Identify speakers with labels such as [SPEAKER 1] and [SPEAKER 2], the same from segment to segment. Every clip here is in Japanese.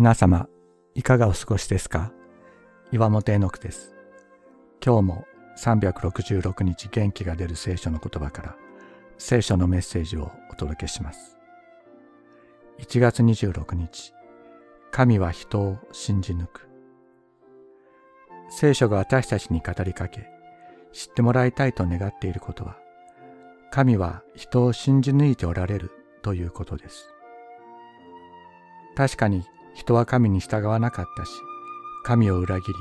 [SPEAKER 1] 皆様、いかがお過ごしですか？岩本絵の句です。今日も366日元気が出る聖書の言葉から聖書のメッセージをお届けします。1月26日、神は人を信じ抜く。聖書が私たちに語りかけ、知ってもらいたいと願っていることは、神は人を信じ抜いておられるということです。確かに人は神に従わなかったし、神を裏切り、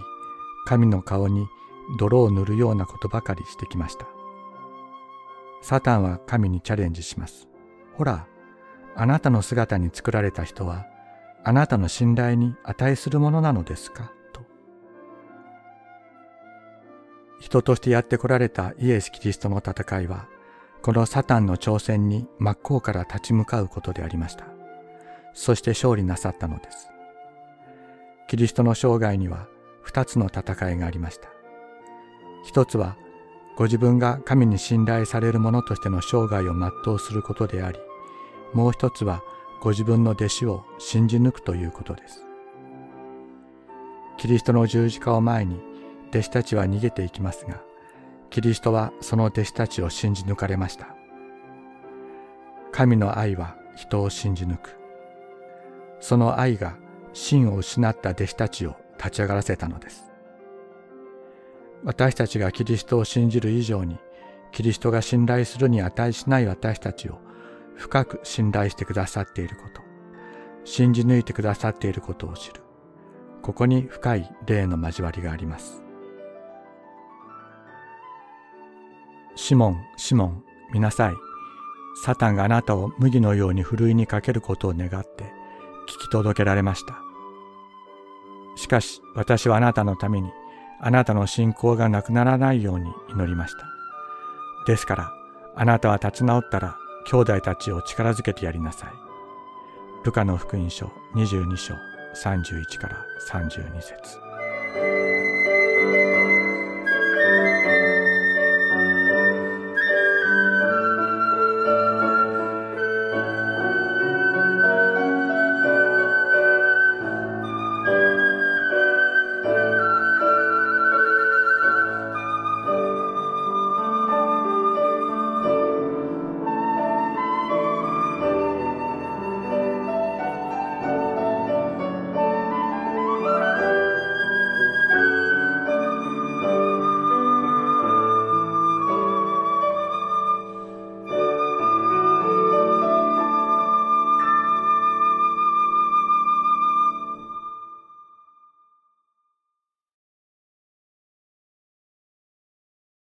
[SPEAKER 1] 神の顔に泥を塗るようなことばかりしてきました。サタンは神にチャレンジします。ほら、あなたの姿に作られた人は、あなたの信頼に値するものなのですか？と。人としてやってこられたイエス・キリストの戦いは、このサタンの挑戦に真っ向から立ち向かうことでありました。そして勝利なさったのです。キリストの生涯には二つの戦いがありました。一つはご自分が神に信頼される者としての生涯を全うすることであり、もう一つはご自分の弟子を信じ抜くということです。キリストの十字架を前に弟子たちは逃げていきますが、キリストはその弟子たちを信じ抜かれました。神の愛は人を信じ抜く。その愛が真を失った弟子たちを立ち上がらせたのです。私たちがキリストを信じる以上に、キリストが信頼するに値しない私たちを深く信頼してくださっていること、信じ抜いてくださっていることを知る。ここに深い霊の交わりがあります。シモン、シモン、見なさい。サタンがあなたを麦のようにふるいにかけることを願って聞き届けられました。しかし私はあなたのためにあなたの信仰がなくならないように祈りました。ですから、あなたは立ち直ったら、兄弟たちを力づけてやりなさい。ルカの福音書22章31から32節